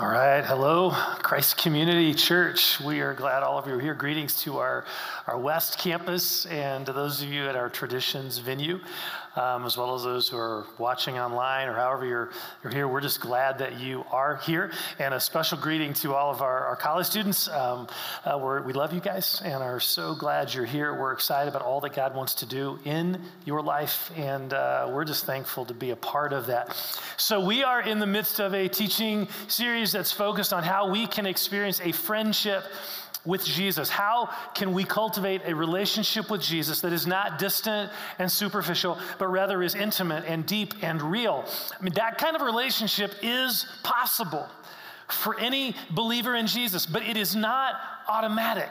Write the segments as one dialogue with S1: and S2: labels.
S1: All right, hello, Christ Community Church. We are glad all of you are here. Greetings to our, our West Campus and to those of you at our Traditions venue um, as well as those who are watching online or however you're, you're here. We're just glad that you are here. And a special greeting to all of our, our college students. Um, uh, we love you guys and are so glad you're here. We're excited about all that God wants to do in your life, and uh, we're just thankful to be a part of that. So, we are in the midst of a teaching series that's focused on how we can experience a friendship with Jesus? How can we cultivate a relationship with Jesus that is not distant and superficial, but rather is intimate and deep and real? I mean, that kind of relationship is possible for any believer in Jesus, but it is not automatic.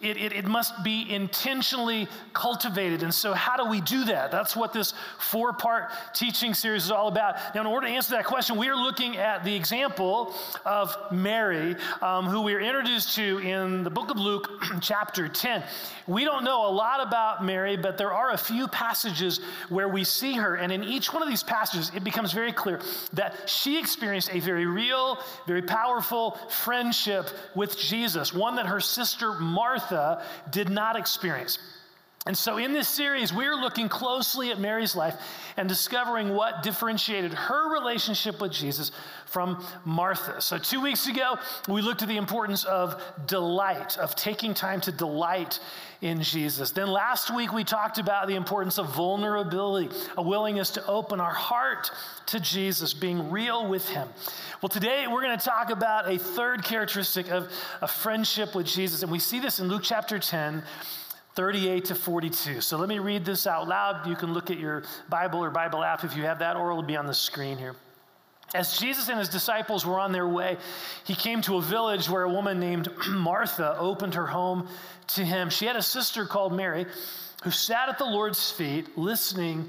S1: It, it, it, must be intentionally cultivated. And so, how do we do that? That's what this four part teaching series is all about. Now, in order to answer that question, we are looking at the example of Mary, um, who we are introduced to in the book of Luke, chapter 10. We don't know a lot about Mary, but there are a few passages where we see her. And in each one of these passages, it becomes very clear that she experienced a very real, very powerful friendship with Jesus, one that her sister Martha Martha did not experience. And so, in this series, we're looking closely at Mary's life and discovering what differentiated her relationship with Jesus from Martha. So, two weeks ago, we looked at the importance of delight, of taking time to delight in Jesus. Then, last week, we talked about the importance of vulnerability, a willingness to open our heart to Jesus, being real with Him. Well, today, we're going to talk about a third characteristic of a friendship with Jesus. And we see this in Luke chapter 10 38 to 42. So let me read this out loud. You can look at your Bible or Bible app if you have that, or it'll be on the screen here. As Jesus and his disciples were on their way, he came to a village where a woman named Martha opened her home to him. She had a sister called Mary who sat at the Lord's feet listening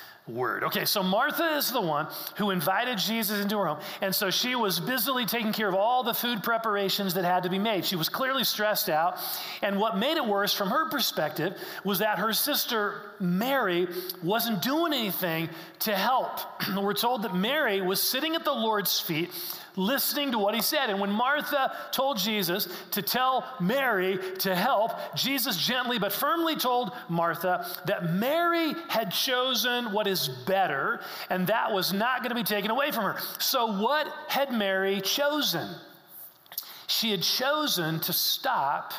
S1: word. Okay, so Martha is the one who invited Jesus into her home. And so she was busily taking care of all the food preparations that had to be made. She was clearly stressed out. And what made it worse from her perspective was that her sister Mary wasn't doing anything to help. We're told that Mary was sitting at the Lord's feet listening to what he said. And when Martha told Jesus to tell Mary to help, Jesus gently but firmly told Martha that Mary had chosen what is better, and that was not going to be taken away from her. So, what had Mary chosen? She had chosen to stop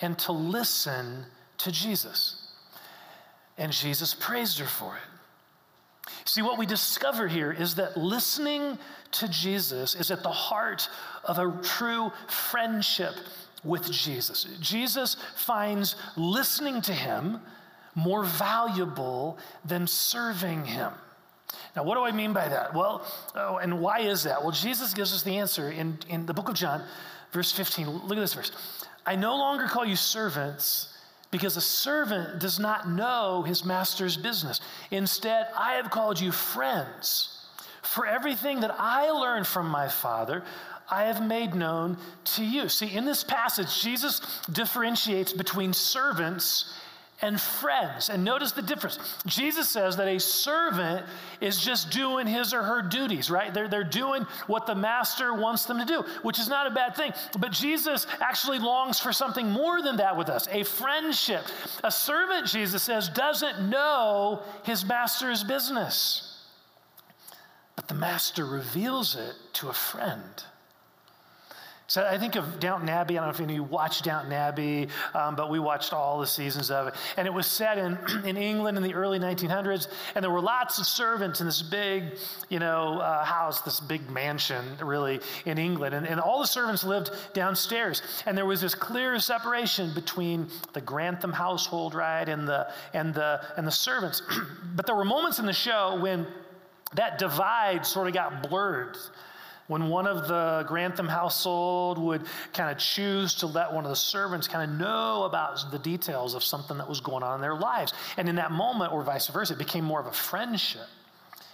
S1: and to listen to Jesus. And Jesus praised her for it. See, what we discover here is that listening to Jesus is at the heart of a true friendship with Jesus. Jesus finds listening to him more valuable than serving him. Now, what do I mean by that? Well, oh, and why is that? Well, Jesus gives us the answer in, in the book of John, verse 15. Look at this verse. I no longer call you servants because a servant does not know his master's business. Instead, I have called you friends. For everything that I learned from my Father, I have made known to you. See, in this passage, Jesus differentiates between servants and friends. And notice the difference. Jesus says that a servant is just doing his or her duties, right? They're, they're doing what the master wants them to do, which is not a bad thing. But Jesus actually longs for something more than that with us a friendship. A servant, Jesus says, doesn't know his master's business but the master reveals it to a friend. So I think of Downton Abbey. I don't know if any of you watched Downton Abbey, um, but we watched all the seasons of it. And it was set in, in England in the early 1900s, and there were lots of servants in this big, you know, uh, house, this big mansion, really, in England. And, and all the servants lived downstairs. And there was this clear separation between the Grantham household, right, and the, and the, and the servants. but there were moments in the show when that divide sort of got blurred. When one of the Grantham household would kind of choose to let one of the servants kind of know about the details of something that was going on in their lives. And in that moment, or vice versa, it became more of a friendship.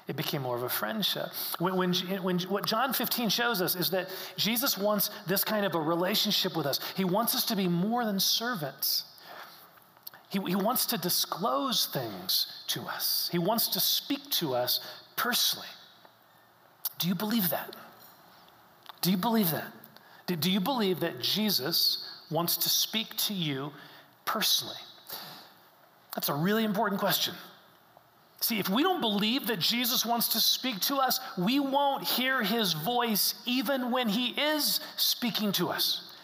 S1: It became more of a friendship. When, when, when, what John 15 shows us is that Jesus wants this kind of a relationship with us. He wants us to be more than servants. He, he wants to disclose things to us, He wants to speak to us personally. Do you believe that? Do you believe that? Do you believe that Jesus wants to speak to you personally? That's a really important question. See, if we don't believe that Jesus wants to speak to us, we won't hear his voice even when he is speaking to us.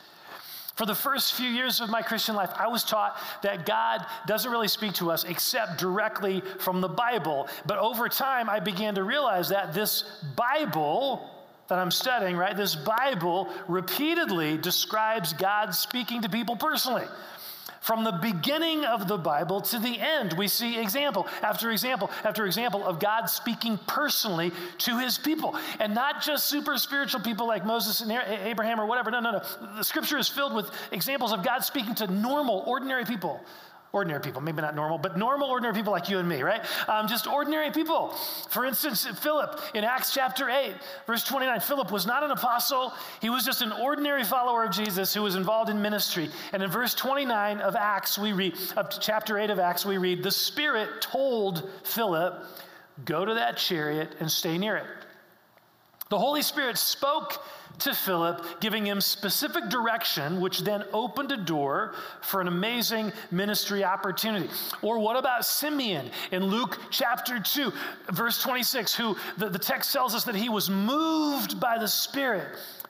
S1: For the first few years of my Christian life, I was taught that God doesn't really speak to us except directly from the Bible. But over time, I began to realize that this Bible that I'm studying, right, this Bible repeatedly describes God speaking to people personally. From the beginning of the Bible to the end, we see example after example after example of God speaking personally to his people. And not just super spiritual people like Moses and Abraham or whatever. No, no, no. The scripture is filled with examples of God speaking to normal, ordinary people ordinary people, maybe not normal, but normal, ordinary people like you and me, right? Um, just ordinary people. For instance, Philip in Acts chapter 8, verse 29, Philip was not an apostle, he was just an ordinary follower of Jesus who was involved in ministry. And in verse 29 of Acts, we read, chapter 8 of Acts, we read, the Spirit told Philip, go to that chariot and stay near it. The Holy Spirit spoke to Philip, giving him specific direction, which then opened a door for an amazing ministry opportunity. Or what about Simeon in Luke chapter 2, verse 26, who the, the text tells us that he was moved by the Spirit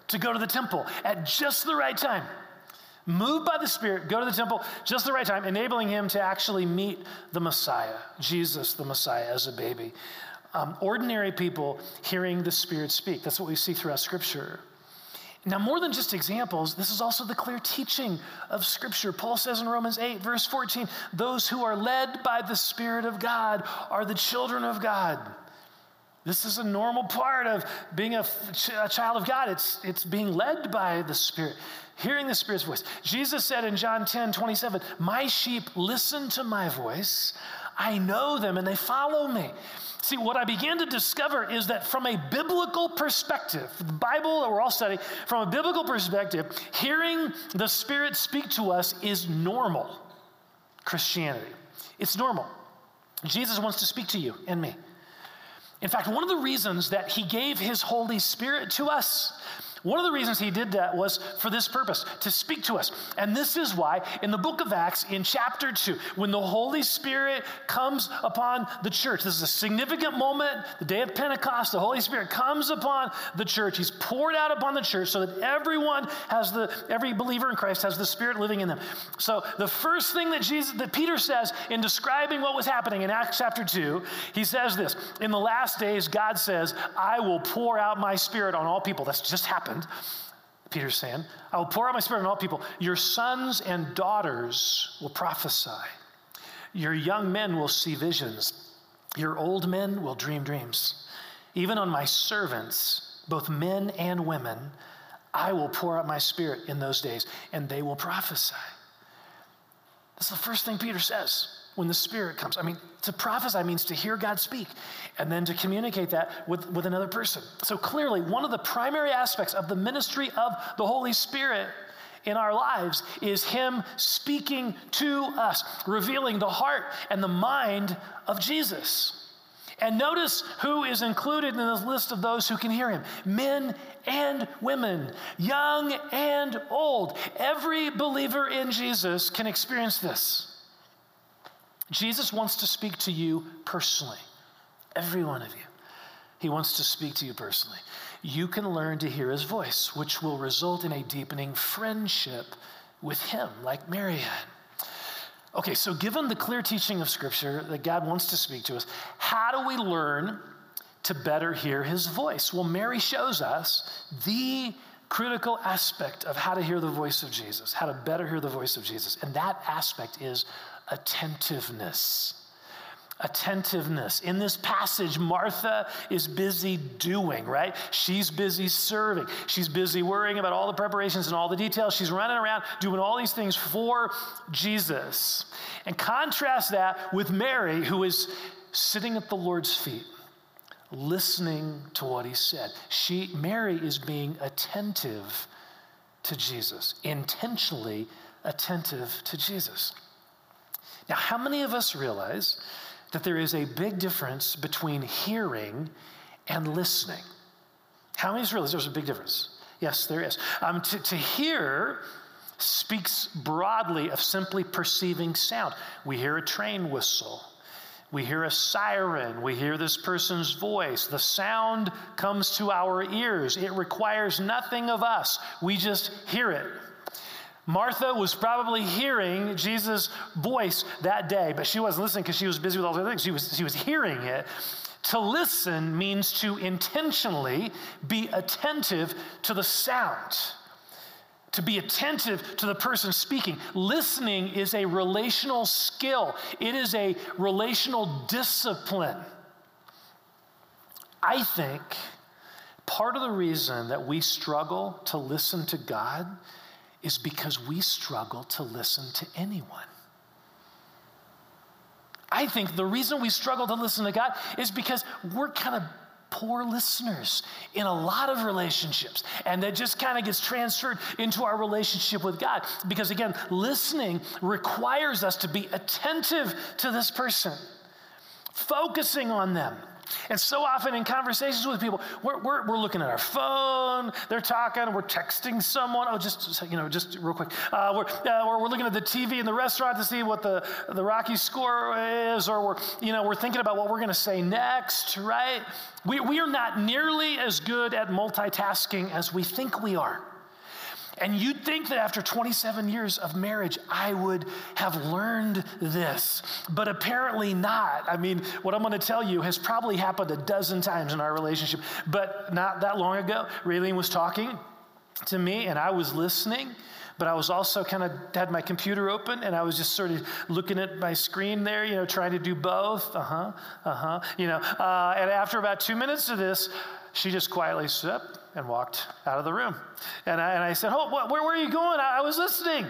S1: to go to the temple at just the right time moved by the Spirit, go to the temple just the right time, enabling him to actually meet the Messiah, Jesus, the Messiah, as a baby. Um, ordinary people hearing the Spirit speak. That's what we see throughout Scripture. Now, more than just examples, this is also the clear teaching of Scripture. Paul says in Romans 8, verse 14, those who are led by the Spirit of God are the children of God. This is a normal part of being a, a child of God. It's, it's being led by the Spirit, hearing the Spirit's voice. Jesus said in John 10, 27, My sheep listen to my voice. I know them and they follow me. See, what I began to discover is that from a biblical perspective, the Bible that we're all studying, from a biblical perspective, hearing the Spirit speak to us is normal Christianity. It's normal. Jesus wants to speak to you and me. In fact, one of the reasons that he gave his Holy Spirit to us one of the reasons he did that was for this purpose, to speak to us. And this is why in the book of Acts, in chapter 2, when the Holy Spirit comes upon the church, this is a significant moment, the day of Pentecost, the Holy Spirit comes upon the church. He's poured out upon the church so that everyone has the, every believer in Christ has the Spirit living in them. So the first thing that Jesus, that Peter says in describing what was happening in Acts chapter 2, he says this In the last days, God says, I will pour out my Spirit on all people. That's just happened happened, Peter's saying, I will pour out my spirit on all people. Your sons and daughters will prophesy. Your young men will see visions. Your old men will dream dreams. Even on my servants, both men and women, I will pour out my spirit in those days, and they will prophesy. That's the first thing Peter says when the Spirit comes. I mean, to prophesy means to hear God speak and then to communicate that with, with another person. So clearly, one of the primary aspects of the ministry of the Holy Spirit in our lives is Him speaking to us, revealing the heart and the mind of Jesus. And notice who is included in the list of those who can hear him men and women, young and old. Every believer in Jesus can experience this. Jesus wants to speak to you personally, every one of you. He wants to speak to you personally. You can learn to hear his voice, which will result in a deepening friendship with him, like Mary had. Okay, so given the clear teaching of Scripture that God wants to speak to us, how do we learn to better hear his voice? Well, Mary shows us the critical aspect of how to hear the voice of Jesus, how to better hear the voice of Jesus. And that aspect is attentiveness. attentiveness. In this passage, Martha is busy doing, right? She's busy serving. She's busy worrying about all the preparations and all the details. She's running around doing all these things for Jesus. And contrast that with Mary, who is sitting at the Lord's feet, listening to what he said. She, Mary is being attentive to Jesus, intentionally attentive to Jesus. Now, how many of us realize that there is a big difference between hearing and listening? How many of us realize there's a big difference? Yes, there is. Um, to, to hear speaks broadly of simply perceiving sound. We hear a train whistle. We hear a siren. We hear this person's voice. The sound comes to our ears. It requires nothing of us. We just hear it. Martha was probably hearing Jesus' voice that day, but she wasn't listening because she was busy with all the other things. She was, she was hearing it. To listen means to intentionally be attentive to the sound, to be attentive to the person speaking. Listening is a relational skill, it is a relational discipline. I think part of the reason that we struggle to listen to God is because we struggle to listen to anyone. I think the reason we struggle to listen to God is because we're kind of poor listeners in a lot of relationships. And that just kind of gets transferred into our relationship with God. Because again, listening requires us to be attentive to this person, focusing on them. And so often in conversations with people, we're, we're, we're, looking at our phone, they're talking, we're texting someone. Oh, just, you know, just real quick. Uh, we're, uh, we're, we're looking at the TV in the restaurant to see what the, the Rocky score is, or we're, you know, we're thinking about what we're going to say next, right? We, we are not nearly as good at multitasking as we think we are. And you'd think that after 27 years of marriage, I would have learned this, but apparently not. I mean, what I'm going to tell you has probably happened a dozen times in our relationship, but not that long ago. Raylene was talking to me, and I was listening but I was also kind of had my computer open and I was just sort of looking at my screen there, you know, trying to do both. Uh huh, uh huh. You know, uh, and after about two minutes of this, she just quietly stood up and walked out of the room. And I, and I said, Oh, where, where were you going? I, I was listening.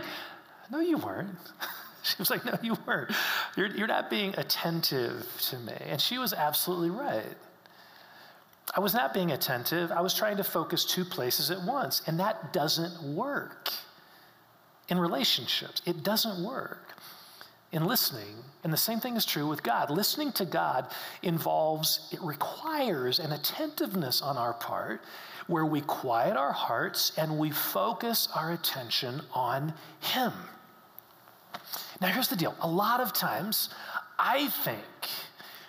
S1: No, you weren't. She was like, No, you weren't. You're, you're not being attentive to me. And she was absolutely right. I was not being attentive. I was trying to focus two places at once, and that doesn't work in relationships. It doesn't work in listening. And the same thing is true with God. Listening to God involves, it requires an attentiveness on our part where we quiet our hearts and we focus our attention on Him. Now, here's the deal a lot of times, I think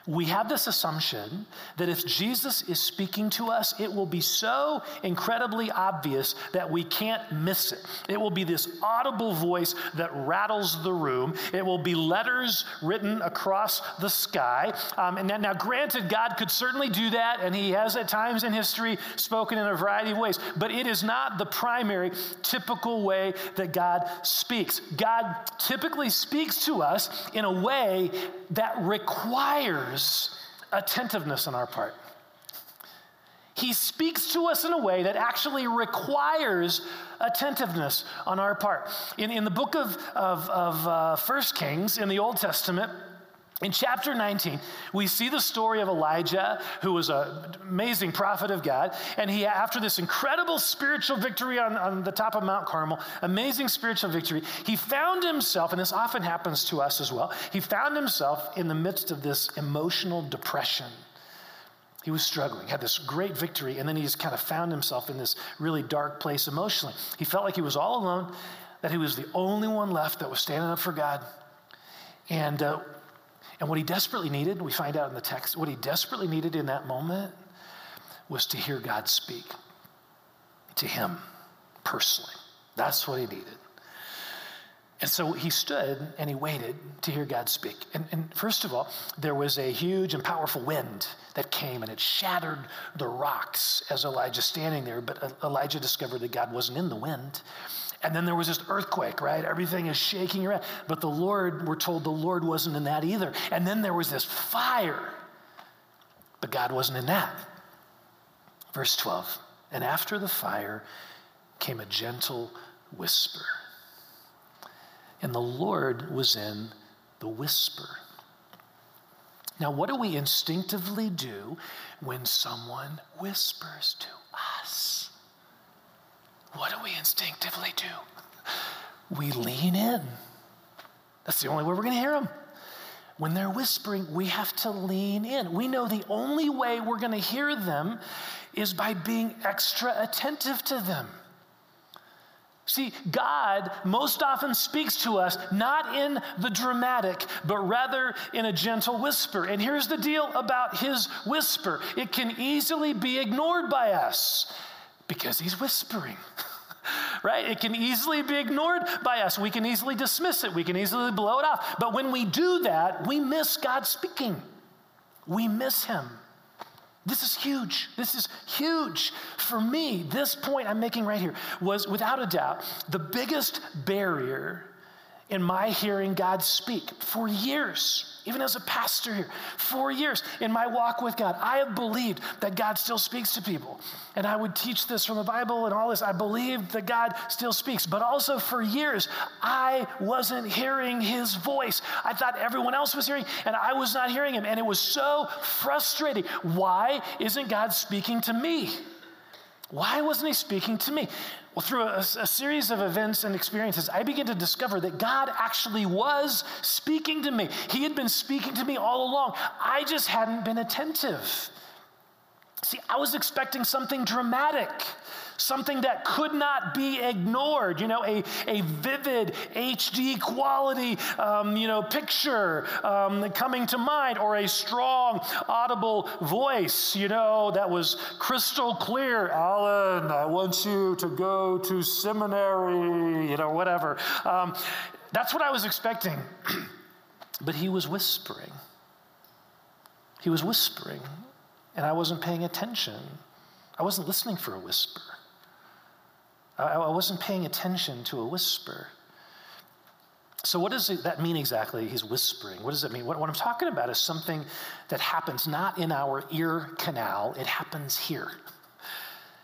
S1: we have this assumption that if Jesus is speaking to us, it will be so incredibly obvious that we can't miss it. It will be this audible voice that rattles the room. It will be letters written across the sky. Um, and now, granted, God could certainly do that, and He has at times in history spoken in a variety of ways, but it is not the primary, typical way that God speaks. God typically speaks to us in a way that requires requires attentiveness on our part. He speaks to us in a way that actually requires attentiveness on our part. In, in the book of, of, of uh, 1 Kings in the Old Testament, in chapter 19, we see the story of Elijah, who was an amazing prophet of God. And he, after this incredible spiritual victory on, on the top of Mount Carmel, amazing spiritual victory, he found himself, and this often happens to us as well, he found himself in the midst of this emotional depression. He was struggling, had this great victory, and then he just kind of found himself in this really dark place emotionally. He felt like he was all alone, that he was the only one left that was standing up for God. And uh, and what he desperately needed, we find out in the text, what he desperately needed in that moment was to hear God speak to him personally. That's what he needed. And so he stood and he waited to hear God speak. And, and, first of all, there was a huge and powerful wind that came and it shattered the rocks as Elijah standing there. But Elijah discovered that God wasn't in the wind. And then there was this earthquake, right? Everything is shaking around. But the Lord, we're told the Lord wasn't in that either. And then there was this fire. But God wasn't in that. Verse 12. And after the fire came a gentle whisper and the Lord was in the whisper. Now, what do we instinctively do when someone whispers to us? What do we instinctively do? We lean in. That's the only way we're going to hear them. When they're whispering, we have to lean in. We know the only way we're going to hear them is by being extra attentive to them. See, God most often speaks to us not in the dramatic, but rather in a gentle whisper. And here's the deal about his whisper it can easily be ignored by us because he's whispering. right? It can easily be ignored by us. We can easily dismiss it. We can easily blow it off. But when we do that, we miss God speaking. We miss him. This is huge. This is huge. For me, this point I'm making right here was without a doubt the biggest barrier in my hearing God speak for years, even as a pastor here, four years in my walk with God. I have believed that God still speaks to people. And I would teach this from the Bible and all this. I believed that God still speaks. But also for years, I wasn't hearing his voice. I thought everyone else was hearing, and I was not hearing him. And it was so frustrating. Why isn't God speaking to me? Why wasn't he speaking to me? Well, through a, a, series of events and experiences, I began to discover that God actually was speaking to me. He had been speaking to me all along. I just hadn't been attentive. See, I was expecting something dramatic something that could not be ignored, you know, a, a vivid HD quality, um, you know, picture um, coming to mind, or a strong, audible voice, you know, that was crystal clear. Alan, I want you to go to seminary, you know, whatever. Um, that's what I was expecting. but he was whispering. He was whispering, and I wasn't paying attention. I wasn't listening for a whisper. I, wasn't paying attention to a whisper. So, what does that mean exactly? He's whispering. What does it mean? What, I'm talking about is something that happens not in our ear canal, it happens here.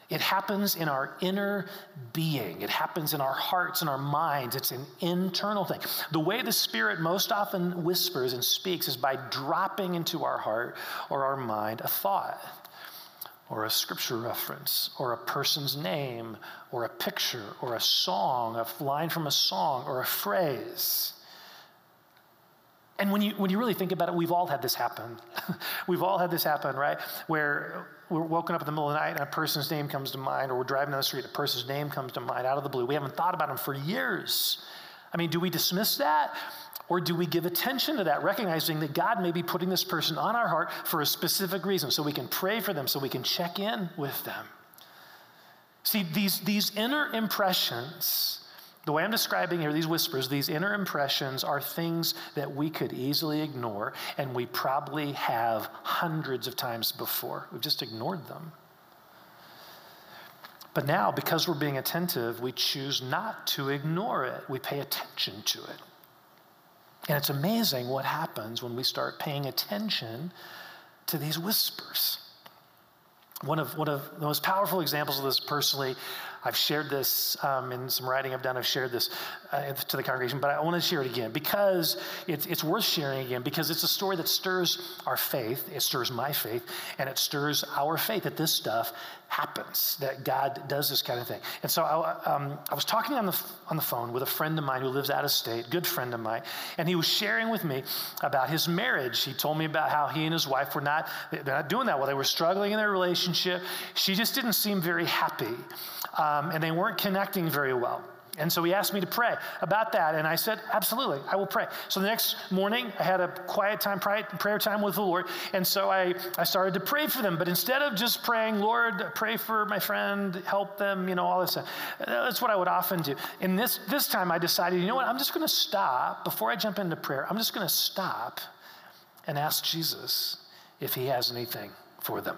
S1: It happens in our inner being. It happens in our hearts and our minds. It's an internal thing. The way the Spirit most often whispers and speaks is by dropping into our heart or our mind a thought or a scripture reference, or a person's name, or a picture, or a song, a line from a song, or a phrase. And when you, when you really think about it, we've all had this happen. we've all had this happen, right? Where we're woken up in the middle of the night and a person's name comes to mind, or we're driving down the street, a person's name comes to mind out of the blue. We haven't thought about them for years. I mean, do we dismiss that? Or do we give attention to that, recognizing that God may be putting this person on our heart for a specific reason, so we can pray for them, so we can check in with them? See, these, these inner impressions, the way I'm describing here, these whispers, these inner impressions are things that we could easily ignore, and we probably have hundreds of times before. We've just ignored them. But now, because we're being attentive, we choose not to ignore it. We pay attention to it. And it's amazing what happens when we start paying attention to these whispers. One of, one of the most powerful examples of this personally, I've shared this um, in some writing I've done, I've shared this uh, to the congregation, but I want to share it again because it's, it's worth sharing again because it's a story that stirs our faith, it stirs my faith, and it stirs our faith that this stuff happens, that God does this kind of thing. And so I, um, I was talking on the, on the phone with a friend of mine who lives out of state, good friend of mine, and he was sharing with me about his marriage. He told me about how he and his wife were not, they're not doing that well. They were struggling in their relationship. She just didn't seem very happy, um, and they weren't connecting very well. And so he asked me to pray about that. And I said, Absolutely, I will pray. So the next morning, I had a quiet time, prayer time with the Lord. And so I, I started to pray for them. But instead of just praying, Lord, pray for my friend, help them, you know, all this stuff, that's what I would often do. And this, this time I decided, you know what, I'm just going to stop before I jump into prayer. I'm just going to stop and ask Jesus if he has anything for them,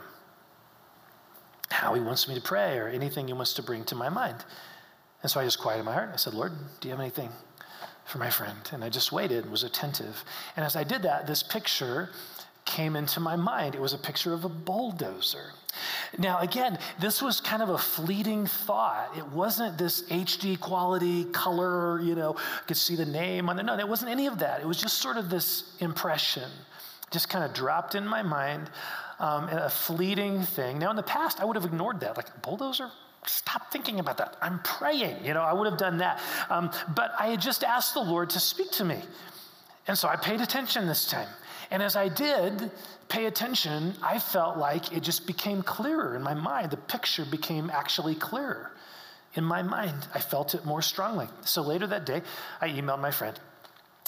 S1: how he wants me to pray, or anything he wants to bring to my mind. And so I just quieted my heart. I said, Lord, do you have anything for my friend? And I just waited and was attentive. And as I did that, this picture came into my mind. It was a picture of a bulldozer. Now, again, this was kind of a fleeting thought. It wasn't this HD quality color, you know, could see the name on the. No, it wasn't any of that. It was just sort of this impression, just kind of dropped in my mind, um, a fleeting thing. Now, in the past, I would have ignored that. Like, bulldozer? stop thinking about that. I'm praying. You know, I would have done that. Um, but I had just asked the Lord to speak to me. And so I paid attention this time. And as I did pay attention, I felt like it just became clearer in my mind. The picture became actually clearer in my mind. I felt it more strongly. So later that day, I emailed my friend.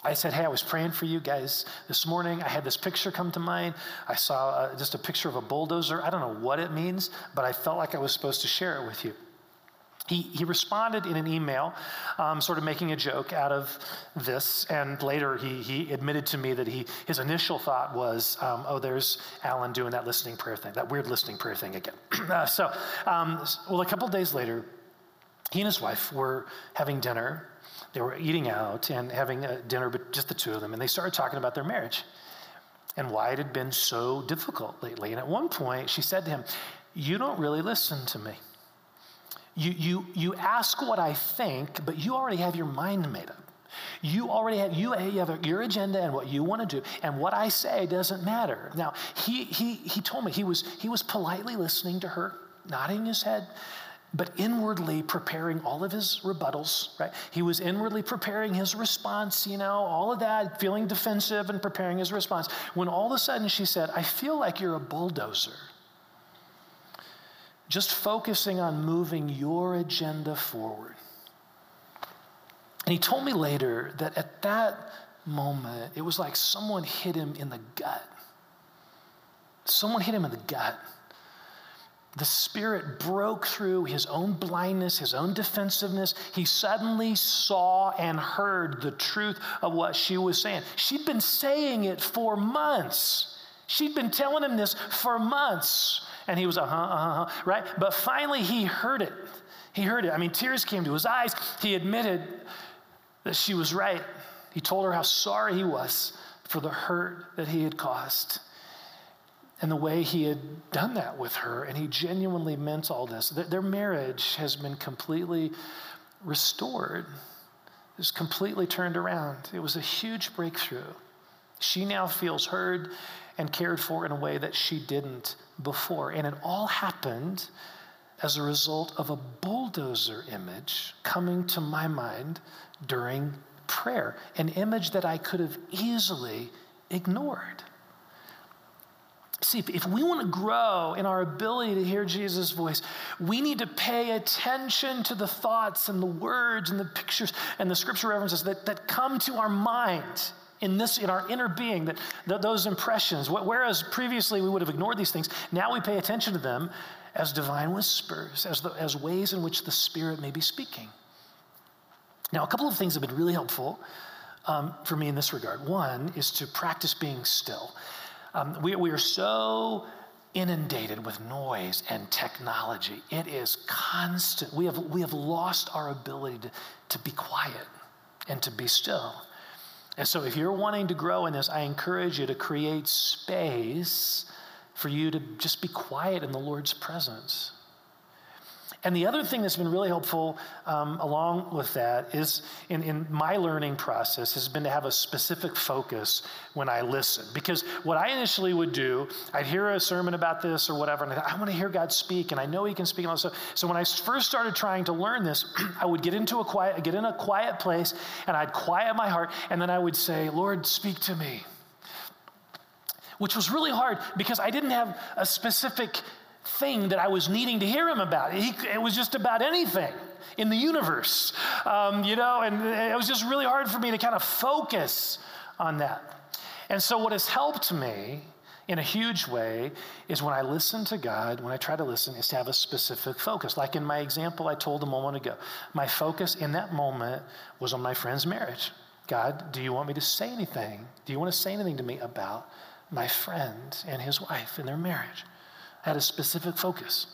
S1: I said, Hey, I was praying for you guys this morning. I had this picture come to mind. I saw uh, just a picture of a bulldozer. I don't know what it means, but I felt like I was supposed to share it with you. He, he responded in an email, um, sort of making a joke out of this. And later he, he admitted to me that he, his initial thought was, um, oh, there's Alan doing that listening prayer thing, that weird listening prayer thing again. uh, so, um, well, a couple days later, he and his wife were having dinner they were eating out and having a dinner, but just the two of them, and they started talking about their marriage and why it had been so difficult lately. And at one point, she said to him, You don't really listen to me. You, you, you ask what I think, but you already have your mind made up. You already have, you, you have your agenda and what you want to do, and what I say doesn't matter. Now, he, he, he told me he was, he was politely listening to her, nodding his head, but inwardly preparing all of his rebuttals, right? He was inwardly preparing his response, you know, all of that, feeling defensive and preparing his response. When all of a sudden she said, I feel like you're a bulldozer, just focusing on moving your agenda forward. And he told me later that at that moment, it was like someone hit him in the gut. Someone hit him in the gut the Spirit broke through his own blindness, his own defensiveness. He suddenly saw and heard the truth of what she was saying. She'd been saying it for months. She'd been telling him this for months. And he was, uh huh, uh huh, right? But finally he heard it. He heard it. I mean, tears came to his eyes. He admitted that she was right. He told her how sorry he was for the hurt that he had caused and the way he had done that with her, and he genuinely meant all this. Their marriage has been completely restored, it's completely turned around. It was a huge breakthrough. She now feels heard and cared for in a way that she didn't before. And it all happened as a result of a bulldozer image coming to my mind during prayer, an image that I could have easily ignored. See, if we want to grow in our ability to hear Jesus' voice, we need to pay attention to the thoughts and the words and the pictures and the scripture references that, that come to our mind in this in our inner being that, that those impressions. Whereas previously we would have ignored these things now we pay attention to them as divine whispers as, the, as ways in which the spirit may be speaking. Now a couple of things have been really helpful um, for me in this regard. One is to practice being still um, we, we are so inundated with noise and technology. It is constant. We have, we have lost our ability to, to be quiet and to be still. And so, if you're wanting to grow in this, I encourage you to create space for you to just be quiet in the Lord's presence. And the other thing that's been really helpful um, along with that is in, in my learning process has been to have a specific focus when I listen. Because what I initially would do, I'd hear a sermon about this or whatever, and I I want to hear God speak, and I know He can speak. And so, so when I first started trying to learn this, I would get into a quiet, get in a quiet place, and I'd quiet my heart, and then I would say, Lord, speak to me. Which was really hard because I didn't have a specific thing that I was needing to hear him about. He, it was just about anything. in the universe, um, you know, and it was just really hard for me to kind of focus on that. And so, what has helped me in a huge way is when I listen to God, when I try to listen, is to have a specific focus. Like in my example I told a moment ago, my focus in that moment was on my friend's marriage. God, do you want me to say anything? Do you want to say anything to me about my friend and his wife and their marriage? I had a specific focus.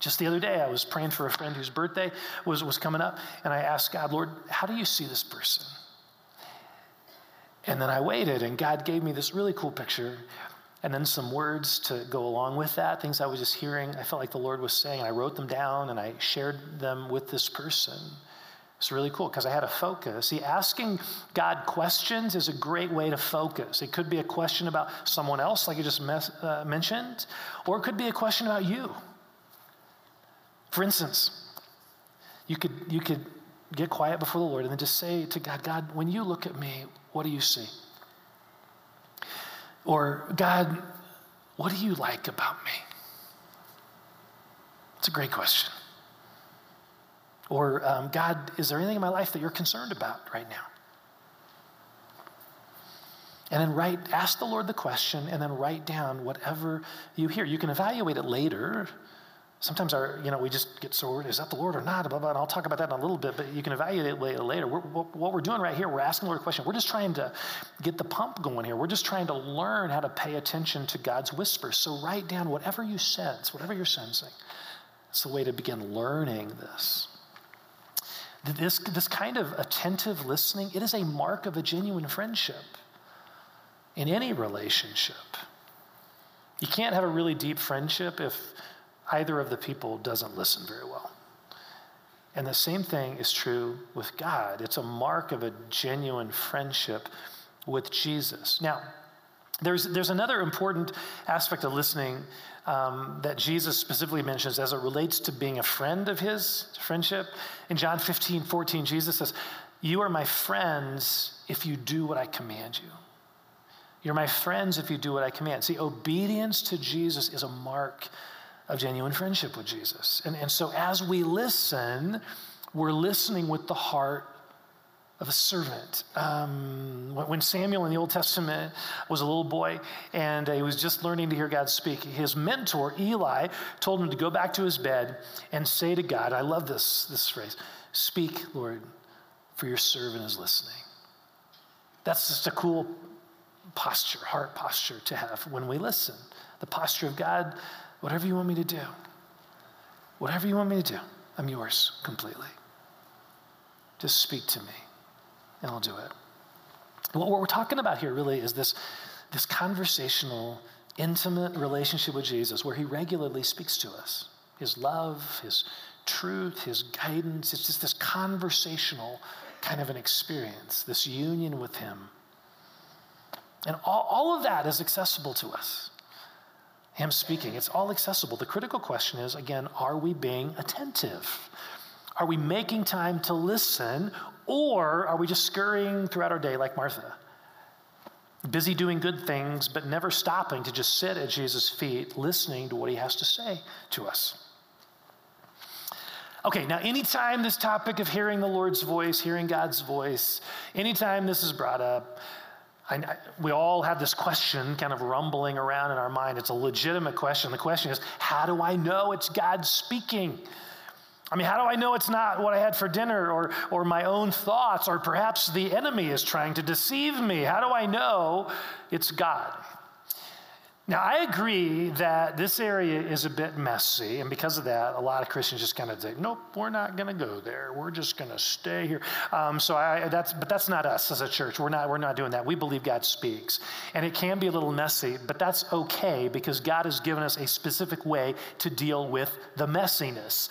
S1: Just the other day, I was praying for a friend whose birthday was, was coming up, and I asked God, Lord, how do you see this person? And then I waited, and God gave me this really cool picture, and then some words to go along with that, things I was just hearing. I felt like the Lord was saying, and I wrote them down and I shared them with this person. It's really cool because I had a focus. See, asking God questions is a great way to focus. It could be a question about someone else, like you just mes- uh, mentioned, or it could be a question about you. For instance, you could, you could get quiet before the Lord and then just say to God, God, when you look at me, what do you see? Or, God, what do you like about me? It's a great question. Or, um, God, is there anything in my life that you're concerned about right now? And then write, ask the Lord the question, and then write down whatever you hear. You can evaluate it later sometimes our, you know, we just get so worried, is that the Lord or not? Blah, blah, and I'll talk about that in a little bit, but you can evaluate it later. We're, what we're doing right here, we're asking the Lord a question. We're just trying to get the pump going here. We're just trying to learn how to pay attention to God's whispers. So write down whatever you sense, whatever you're sensing. It's the way to begin learning this. This, this kind of attentive listening, it is a mark of a genuine friendship in any relationship. You can't have a really deep friendship if either of the people doesn't listen very well. And the same thing is true with God. It's a mark of a genuine friendship with Jesus. Now, there's, there's another important aspect of listening um, that Jesus specifically mentions as it relates to being a friend of his friendship. In John 15, 14, Jesus says, You are my friends if you do what I command you. You're my friends if you do what I command. See, obedience to Jesus is a mark of genuine friendship with Jesus. And, and so as we listen, we're listening with the heart of a servant. Um, when Samuel in the Old Testament was a little boy and uh, he was just learning to hear God speak, his mentor, Eli, told him to go back to his bed and say to God, I love this, this phrase, speak, Lord, for your servant is listening. That's just a cool posture, heart posture to have when we listen. The posture of God Whatever you want me to do, whatever you want me to do, I'm yours completely. Just speak to me, and I'll do it. what we're talking about here really is this, this conversational, intimate relationship with Jesus where he regularly speaks to us. His love, his truth, his guidance. It's just this conversational kind of an experience, this union with him. And all, all of that is accessible to us him speaking. It's all accessible. The critical question is again, are we being attentive? Are we making time to listen, or are we just scurrying throughout our day like Martha? Busy doing good things, but never stopping to just sit at Jesus' feet, listening to what he has to say to us. Okay, now, anytime this topic of hearing the Lord's voice, hearing God's voice, anytime this is brought up, I, we all have this question kind of rumbling around in our mind. It's a legitimate question. The question is, how do I know it's God speaking? I mean, how do I know it's not what I had for dinner or, or my own thoughts, or perhaps the enemy is trying to deceive me? How do I know it's God? Now, I agree that this area is a bit messy, and because of that, a lot of Christians just kind of say, "Nope, we're not going to go there. We're just going to stay here." Um, so, I, that's but that's not us as a church. We're not we're not doing that. We believe God speaks, and it can be a little messy, but that's okay because God has given us a specific way to deal with the messiness.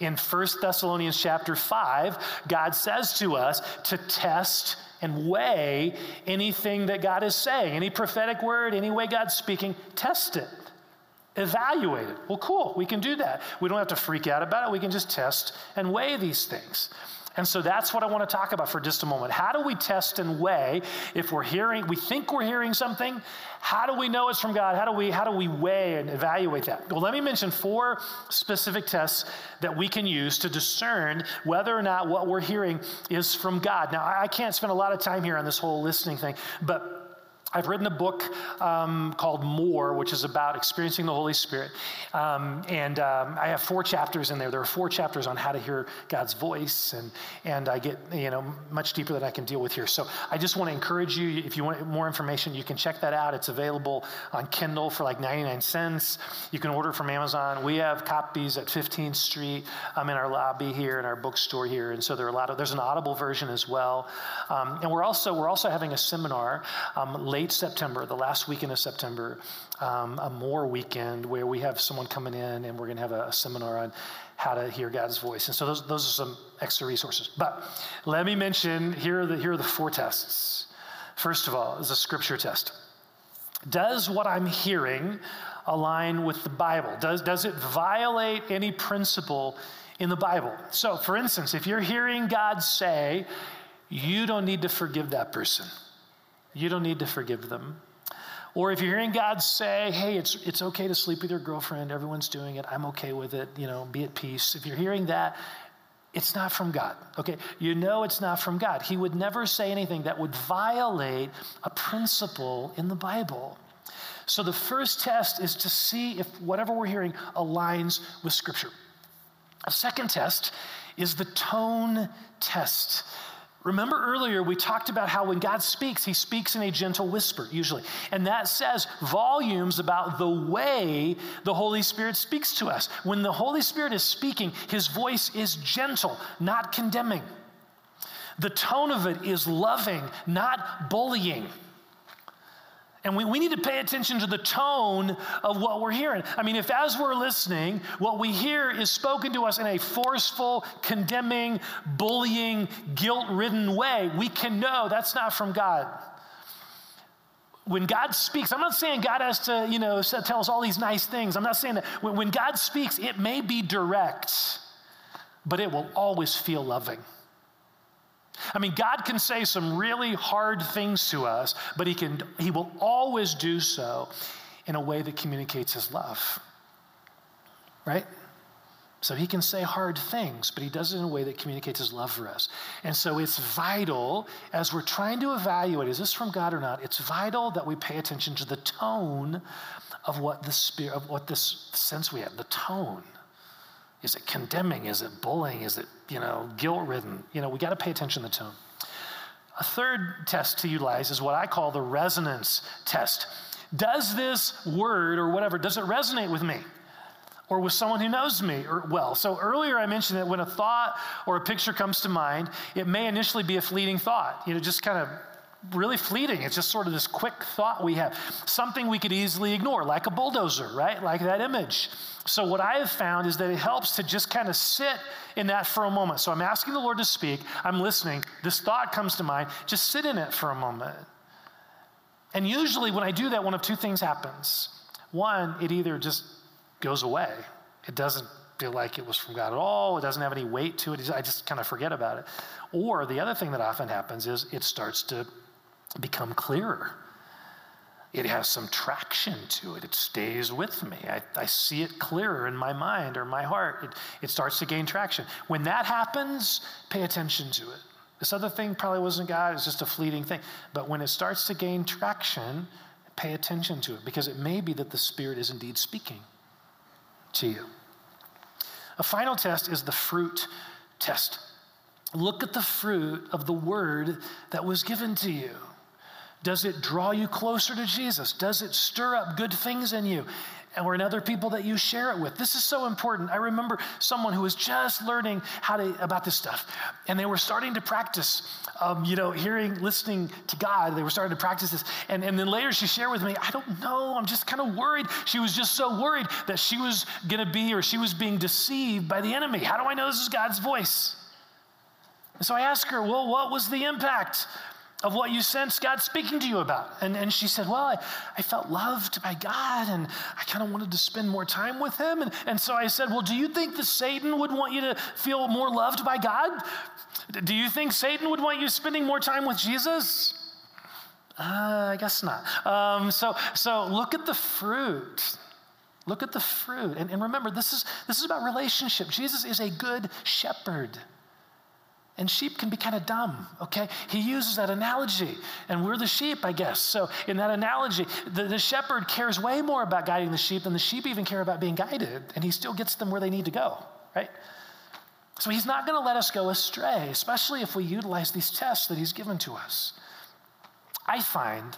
S1: In 1 Thessalonians chapter five, God says to us to test and weigh anything that God is saying, any prophetic word, any way God's speaking, test it. Evaluate it. Well, cool, we can do that. We don't have to freak out about it. We can just test and weigh these things. And so that's what I want to talk about for just a moment. How do we test and weigh if we're hearing, we think we're hearing something? How do we know it's from God? How do we how do we weigh and evaluate that? Well, let me mention four specific tests that we can use to discern whether or not what we're hearing is from God. Now, I can't spend a lot of time here on this whole listening thing, but I've written a book um, called More, which is about experiencing the Holy Spirit. Um, and um, I have four chapters in there. There are four chapters on how to hear God's voice, and, and I get you know much deeper than I can deal with here. So I just want to encourage you, if you want more information, you can check that out. It's available on Kindle for like 99 cents. You can order from Amazon. We have copies at 15th Street um, in our lobby here, in our bookstore here. And so there are a lot of, there's an Audible version as well. Um, and we're also, we're also having a seminar um, late late September, the last weekend of September, um, a more weekend where we have someone coming in and we're going to have a, a, seminar on how to hear God's voice. And so those, those are some extra resources. But let me mention here are the, here are the four tests. First of all, is a scripture test. Does what I'm hearing align with the Bible? Does, does it violate any principle in the Bible? So, for instance, if you're hearing God say, you don't need to forgive that person you don't need to forgive them. Or if you're hearing God say, hey, it's, it's okay to sleep with your girlfriend, everyone's doing it, I'm okay with it, you know, be at peace. If you're hearing that, it's not from God. Okay? You know it's not from God. He would never say anything that would violate a principle in the Bible. So the first test is to see if whatever we're hearing aligns with Scripture. A second test is the tone test. Remember earlier, we talked about how when God speaks, he speaks in a gentle whisper, usually. And that says volumes about the way the Holy Spirit speaks to us. When the Holy Spirit is speaking, his voice is gentle, not condemning. The tone of it is loving, not bullying. And we, we need to pay attention to the tone of what we're hearing. I mean, if as we're listening, what we hear is spoken to us in a forceful, condemning, bullying, guilt ridden way, we can know that's not from God. When God speaks, I'm not saying God has to, you know, tell us all these nice things. I'm not saying that. When, when God speaks, it may be direct, but it will always feel loving. I mean, God can say some really hard things to us, but he, can, he will always do so in a way that communicates his love. Right? So he can say hard things, but he does it in a way that communicates his love for us. And so it's vital as we're trying to evaluate is this from God or not? It's vital that we pay attention to the tone of what the spirit of what this sense we have, the tone. Is it condemning? Is it bullying? Is it, you know, guilt ridden? You know, we got to pay attention to the tone. A third test to utilize is what I call the resonance test. Does this word or whatever, does it resonate with me? Or with someone who knows me or well. So earlier I mentioned that when a thought or a picture comes to mind, it may initially be a fleeting thought. You know, just kind of really fleeting. It's just sort of this quick thought we have, something we could easily ignore, like a bulldozer, right? Like that image. So, what I have found is that it helps to just kind of sit in that for a moment. So, I'm asking the Lord to speak, I'm listening, this thought comes to mind, just sit in it for a moment. And usually, when I do that, one of two things happens. One, it either just goes away, it doesn't feel like it was from God at all, it doesn't have any weight to it, I just kind of forget about it. Or the other thing that often happens is it starts to become clearer. It has some traction to it. It stays with me. I, I see it clearer in my mind or my heart. It, it starts to gain traction. When that happens, pay attention to it. This other thing probably wasn't God, it's just a fleeting thing. But when it starts to gain traction, pay attention to it because it may be that the Spirit is indeed speaking to you. A final test is the fruit test. Look at the fruit of the word that was given to you. Does it draw you closer to Jesus? Does it stir up good things in you? And or in other people that you share it with. This is so important. I remember someone who was just learning how to about this stuff, and they were starting to practice, um, you know, hearing, listening to God. They were starting to practice this, and, and then later she shared with me, I don't know, I'm just kind of worried. She was just so worried that she was going to be or she was being deceived by the enemy. How do I know this is God's voice? And so I asked her, well, what was the impact of what you sense God speaking to you about. And, and she said, Well, I, I felt loved by God and I kind of wanted to spend more time with Him. And, and so I said, Well, do you think that Satan would want you to feel more loved by God? Do you think Satan would want you spending more time with Jesus? Uh, I guess not. Um, so, so look at the fruit. Look at the fruit. And, and remember, this is, this is about relationship. Jesus is a good shepherd. And sheep can be kind of dumb, okay? He uses that analogy, and we're the sheep, I guess. So, in that analogy, the, the shepherd cares way more about guiding the sheep than the sheep even care about being guided, and he still gets them where they need to go, right? So, he's not to let us go astray, especially if we utilize these tests that he's given to us. I find,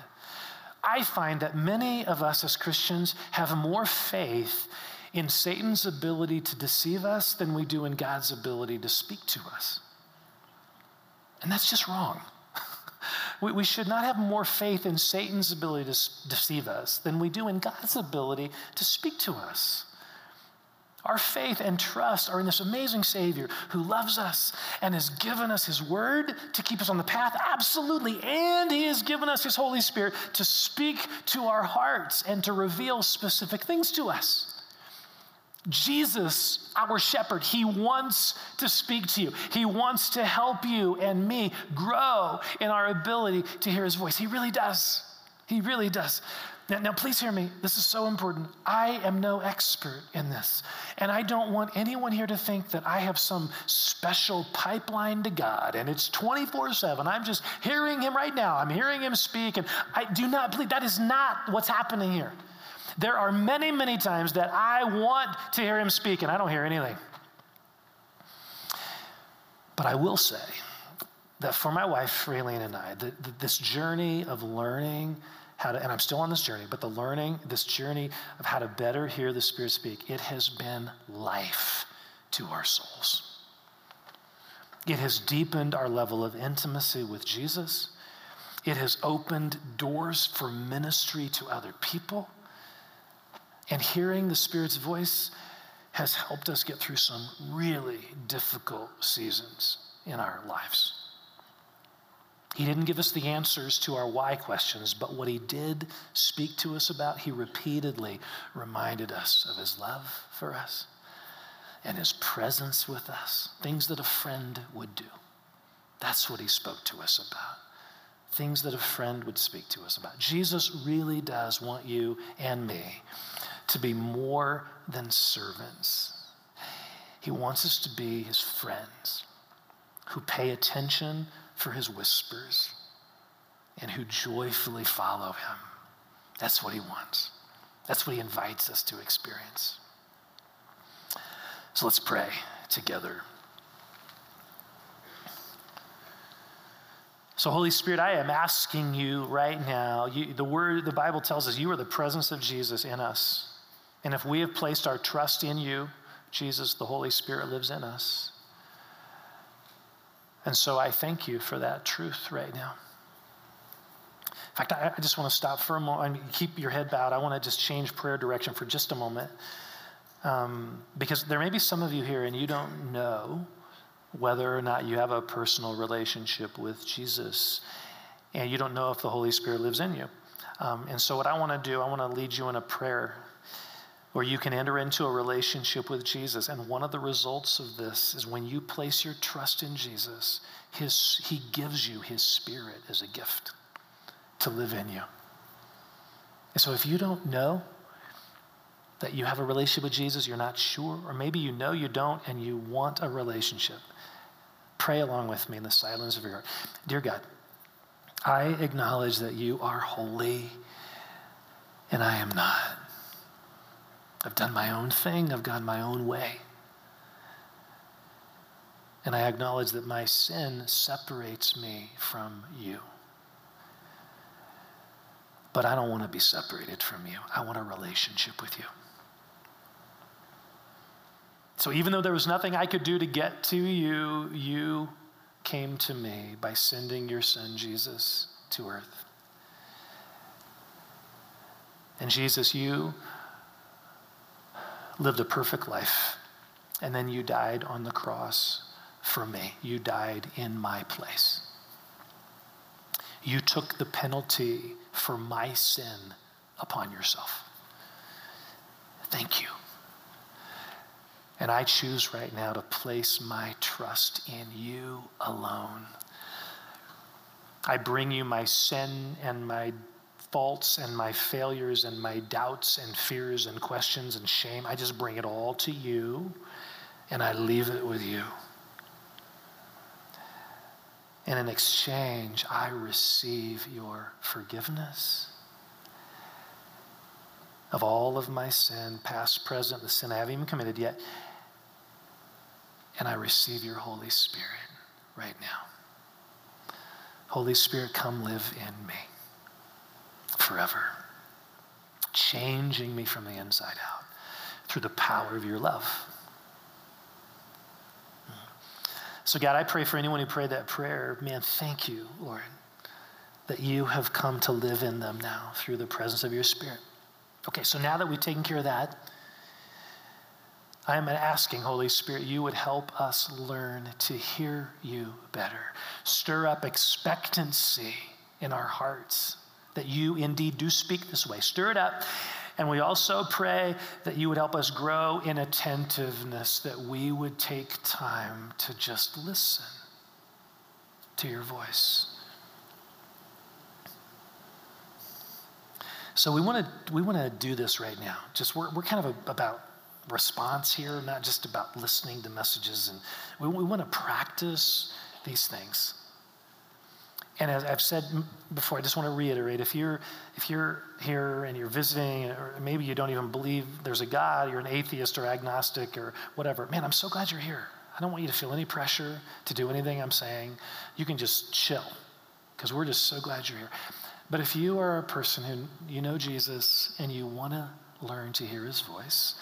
S1: I find that many of us as Christians have more faith in Satan's ability to deceive us than we do in God's ability to speak to us. And that's just wrong. we, we should not have more faith in Satan's ability to deceive us than we do in God's ability to speak to us. Our faith and trust are in this amazing Savior who loves us and has given us His Word to keep us on the path, absolutely. And He has given us His Holy Spirit to speak to our hearts and to reveal specific things to us. Jesus, our shepherd, he wants to speak to you. He wants to help you and me grow in our ability to hear his voice. He really does. He really does. Now, now, please hear me. This is so important. I am no expert in this. And I don't want anyone here to think that I have some special pipeline to God and it's 24 7. I'm just hearing him right now. I'm hearing him speak. And I do not believe that is not what's happening here. There are many, many times that I want to hear him speak and I don't hear anything. But I will say that for my wife, Raylene, and I, the, the, this journey of learning how to, and I'm still on this journey, but the learning, this journey of how to better hear the Spirit speak, it has been life to our souls. It has deepened our level of intimacy with Jesus. It has opened doors for ministry to other people. And hearing the Spirit's voice has helped us get through some really difficult seasons in our lives. He didn't give us the answers to our why questions, but what he did speak to us about, he repeatedly reminded us of his love for us and his presence with us, things that a friend would do. That's what he spoke to us about. Things that a friend would speak to us about. Jesus really does want you and me to be more than servants. He wants us to be his friends who pay attention for his whispers and who joyfully follow him. That's what he wants. That's what he invites us to experience. So let's pray together. So, Holy Spirit, I am asking you right now. You, the word, the Bible tells us you are the presence of Jesus in us. And if we have placed our trust in you, Jesus, the Holy Spirit lives in us. And so I thank you for that truth right now. In fact, I, I just want to stop for a moment. Keep your head bowed. I want to just change prayer direction for just a moment. Um, because there may be some of you here and you don't know whether or not you have a personal relationship with Jesus. And you don't know if the Holy Spirit lives in you. Um, and so, what I want to do, I want to lead you in a prayer or you can enter into a relationship with Jesus. And one of the results of this is when you place your trust in Jesus, his, He gives you His Spirit as a gift to live in you. And so if you don't know that you have a relationship with Jesus, you're not sure, or maybe you know you don't and you want a relationship, pray along with me in the silence of your heart. Dear God, I acknowledge that you are holy and I am not. I've done my own thing, I've gone my own way. And I acknowledge that my sin separates me from you. But I don't want to be separated from you. I want a relationship with you. So even though there was nothing I could do to get to you, you came to me by sending your son Jesus to earth. And Jesus, you lived a perfect life, and then you died on the cross for me. You died in my place. You took the penalty for my sin upon yourself. Thank you. And I choose right now to place my trust in you alone. I bring you my sin and my faults and my failures and my doubts and fears and questions and shame. I just bring it all to you and I leave it with you. And in exchange, I receive your forgiveness of all of my sin, past, present, the sin I haven't even committed yet. And I receive your Holy Spirit right now. Holy Spirit, come live in me forever, changing me from the inside out through the power of your love. So, God, I pray for anyone who prayed that prayer, man, thank you, Lord, that you have come to live in them now through the presence of your Spirit. Okay, so now that we've taken care of that, I am asking, Holy Spirit, you would help us learn to hear you better. Stir up expectancy in our hearts that you indeed do speak this way. Stir it up. And we also pray that you would help us grow in attentiveness, that we would take time to just listen to your voice. So we want to we want to do this right now. Just we're, we're kind of a, about response here, not just about listening to messages, and we, we want to practice these things. And as I've said before, I just want to reiterate: if you're if you're here and you're visiting, or maybe you don't even believe there's a God, you're an atheist or agnostic or whatever. Man, I'm so glad you're here. I don't want you to feel any pressure to do anything I'm saying. You can just chill, because we're just so glad you're here. But if you are a person who you know Jesus and you want to learn to hear his voice,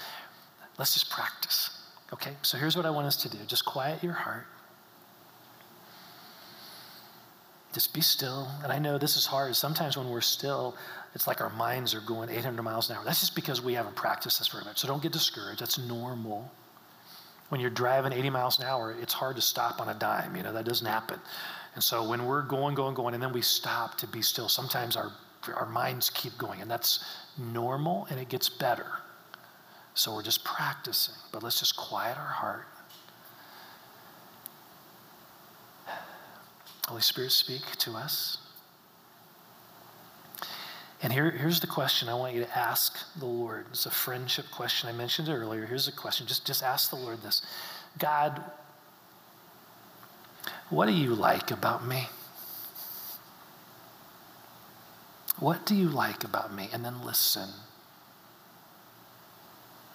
S1: let's just practice. Okay? So here's what I want us to do just quiet your heart. Just be still. And I know this is hard. Sometimes when we're still, it's like our minds are going 800 miles an hour. That's just because we haven't practiced this very much. So don't get discouraged. That's normal. When you're driving 80 miles an hour, it's hard to stop on a dime. You know, that doesn't happen. And so when we're going, going, going, and then we stop to be still, sometimes our, our minds keep going, and that's normal and it gets better. So we're just practicing, but let's just quiet our heart. Holy Spirit, speak to us. And here, here's the question I want you to ask the Lord. It's a friendship question. I mentioned it earlier. Here's the question. Just, just ask the Lord this God, what do you like about me? What do you like about me? And then listen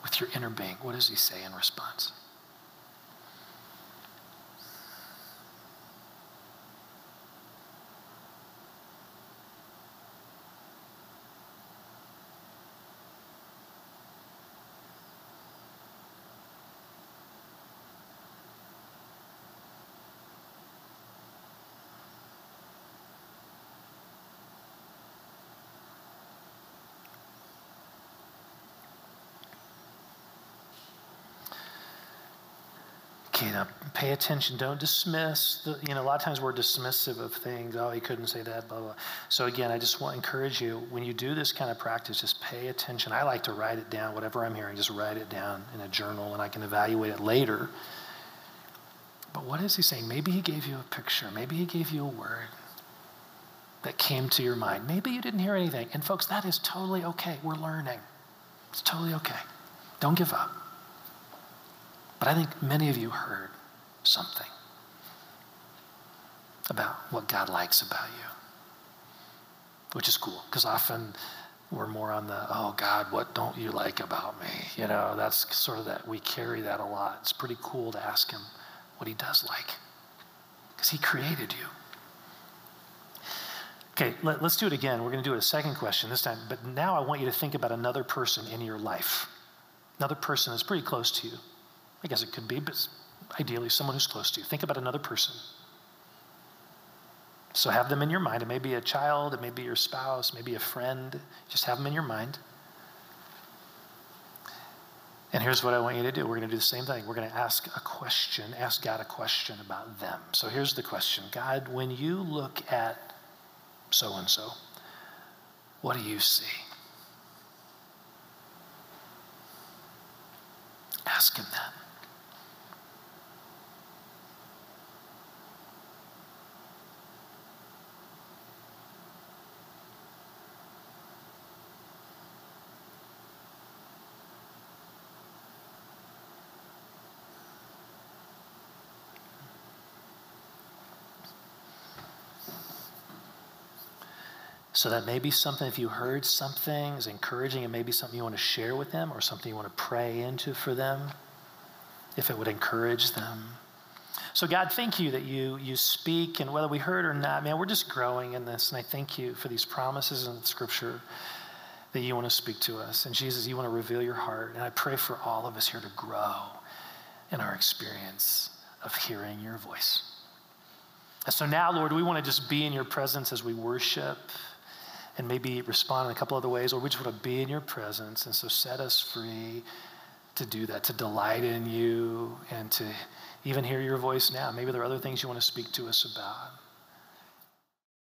S1: with your inner being. What does he say in response? Pay attention. Don't dismiss. The, you know, a lot of times we're dismissive of things. Oh, he couldn't say that, blah, blah. So again, I just want to encourage you, when you do this kind of practice, just pay attention. I like to write it down, whatever I'm hearing, just write it down in a journal, and I can evaluate it later. But what is he saying? Maybe he gave you a picture. Maybe he gave you a word that came to your mind. Maybe you didn't hear anything. And folks, that is totally okay. We're learning. It's totally okay. Don't give up. But I think many of you heard something about what God likes about you, which is cool because often we're more on the, oh God, what don't you like about me? You know, that's sort of that, we carry that a lot. It's pretty cool to ask Him what He does like because He created you. Okay, let, us do it again. We're going to do a second question this time, but now I want you to think about another person in your life. Another person that's pretty close to you. I guess it could be, but ideally someone who's close to you. Think about another person. So have them in your mind. It may be a child, it may be your spouse, maybe a friend. Just have them in your mind. And here's what I want you to do. We're going to do the same thing. We're going to ask a question, ask God a question about them. So here's the question God, when you look at so and so. What do you see? Ask him that. So that may be something, if you heard something is encouraging, it may be something you want to share with them or something you want to pray into for them, if it would encourage them. So, God, thank you that you, you speak, and whether we heard or not, man, we're just growing in this. And I thank you for these promises in Scripture that you want to speak to us. And Jesus, you want to reveal your heart. And I pray for all of us here to grow in our experience of hearing your voice. And so now, Lord, we want to just be in your presence as we worship and maybe respond in a couple other ways, or we just want to be in your presence. And so set us free to do that, to delight in you and to even hear your voice now. Maybe there are other things you want to speak to us about.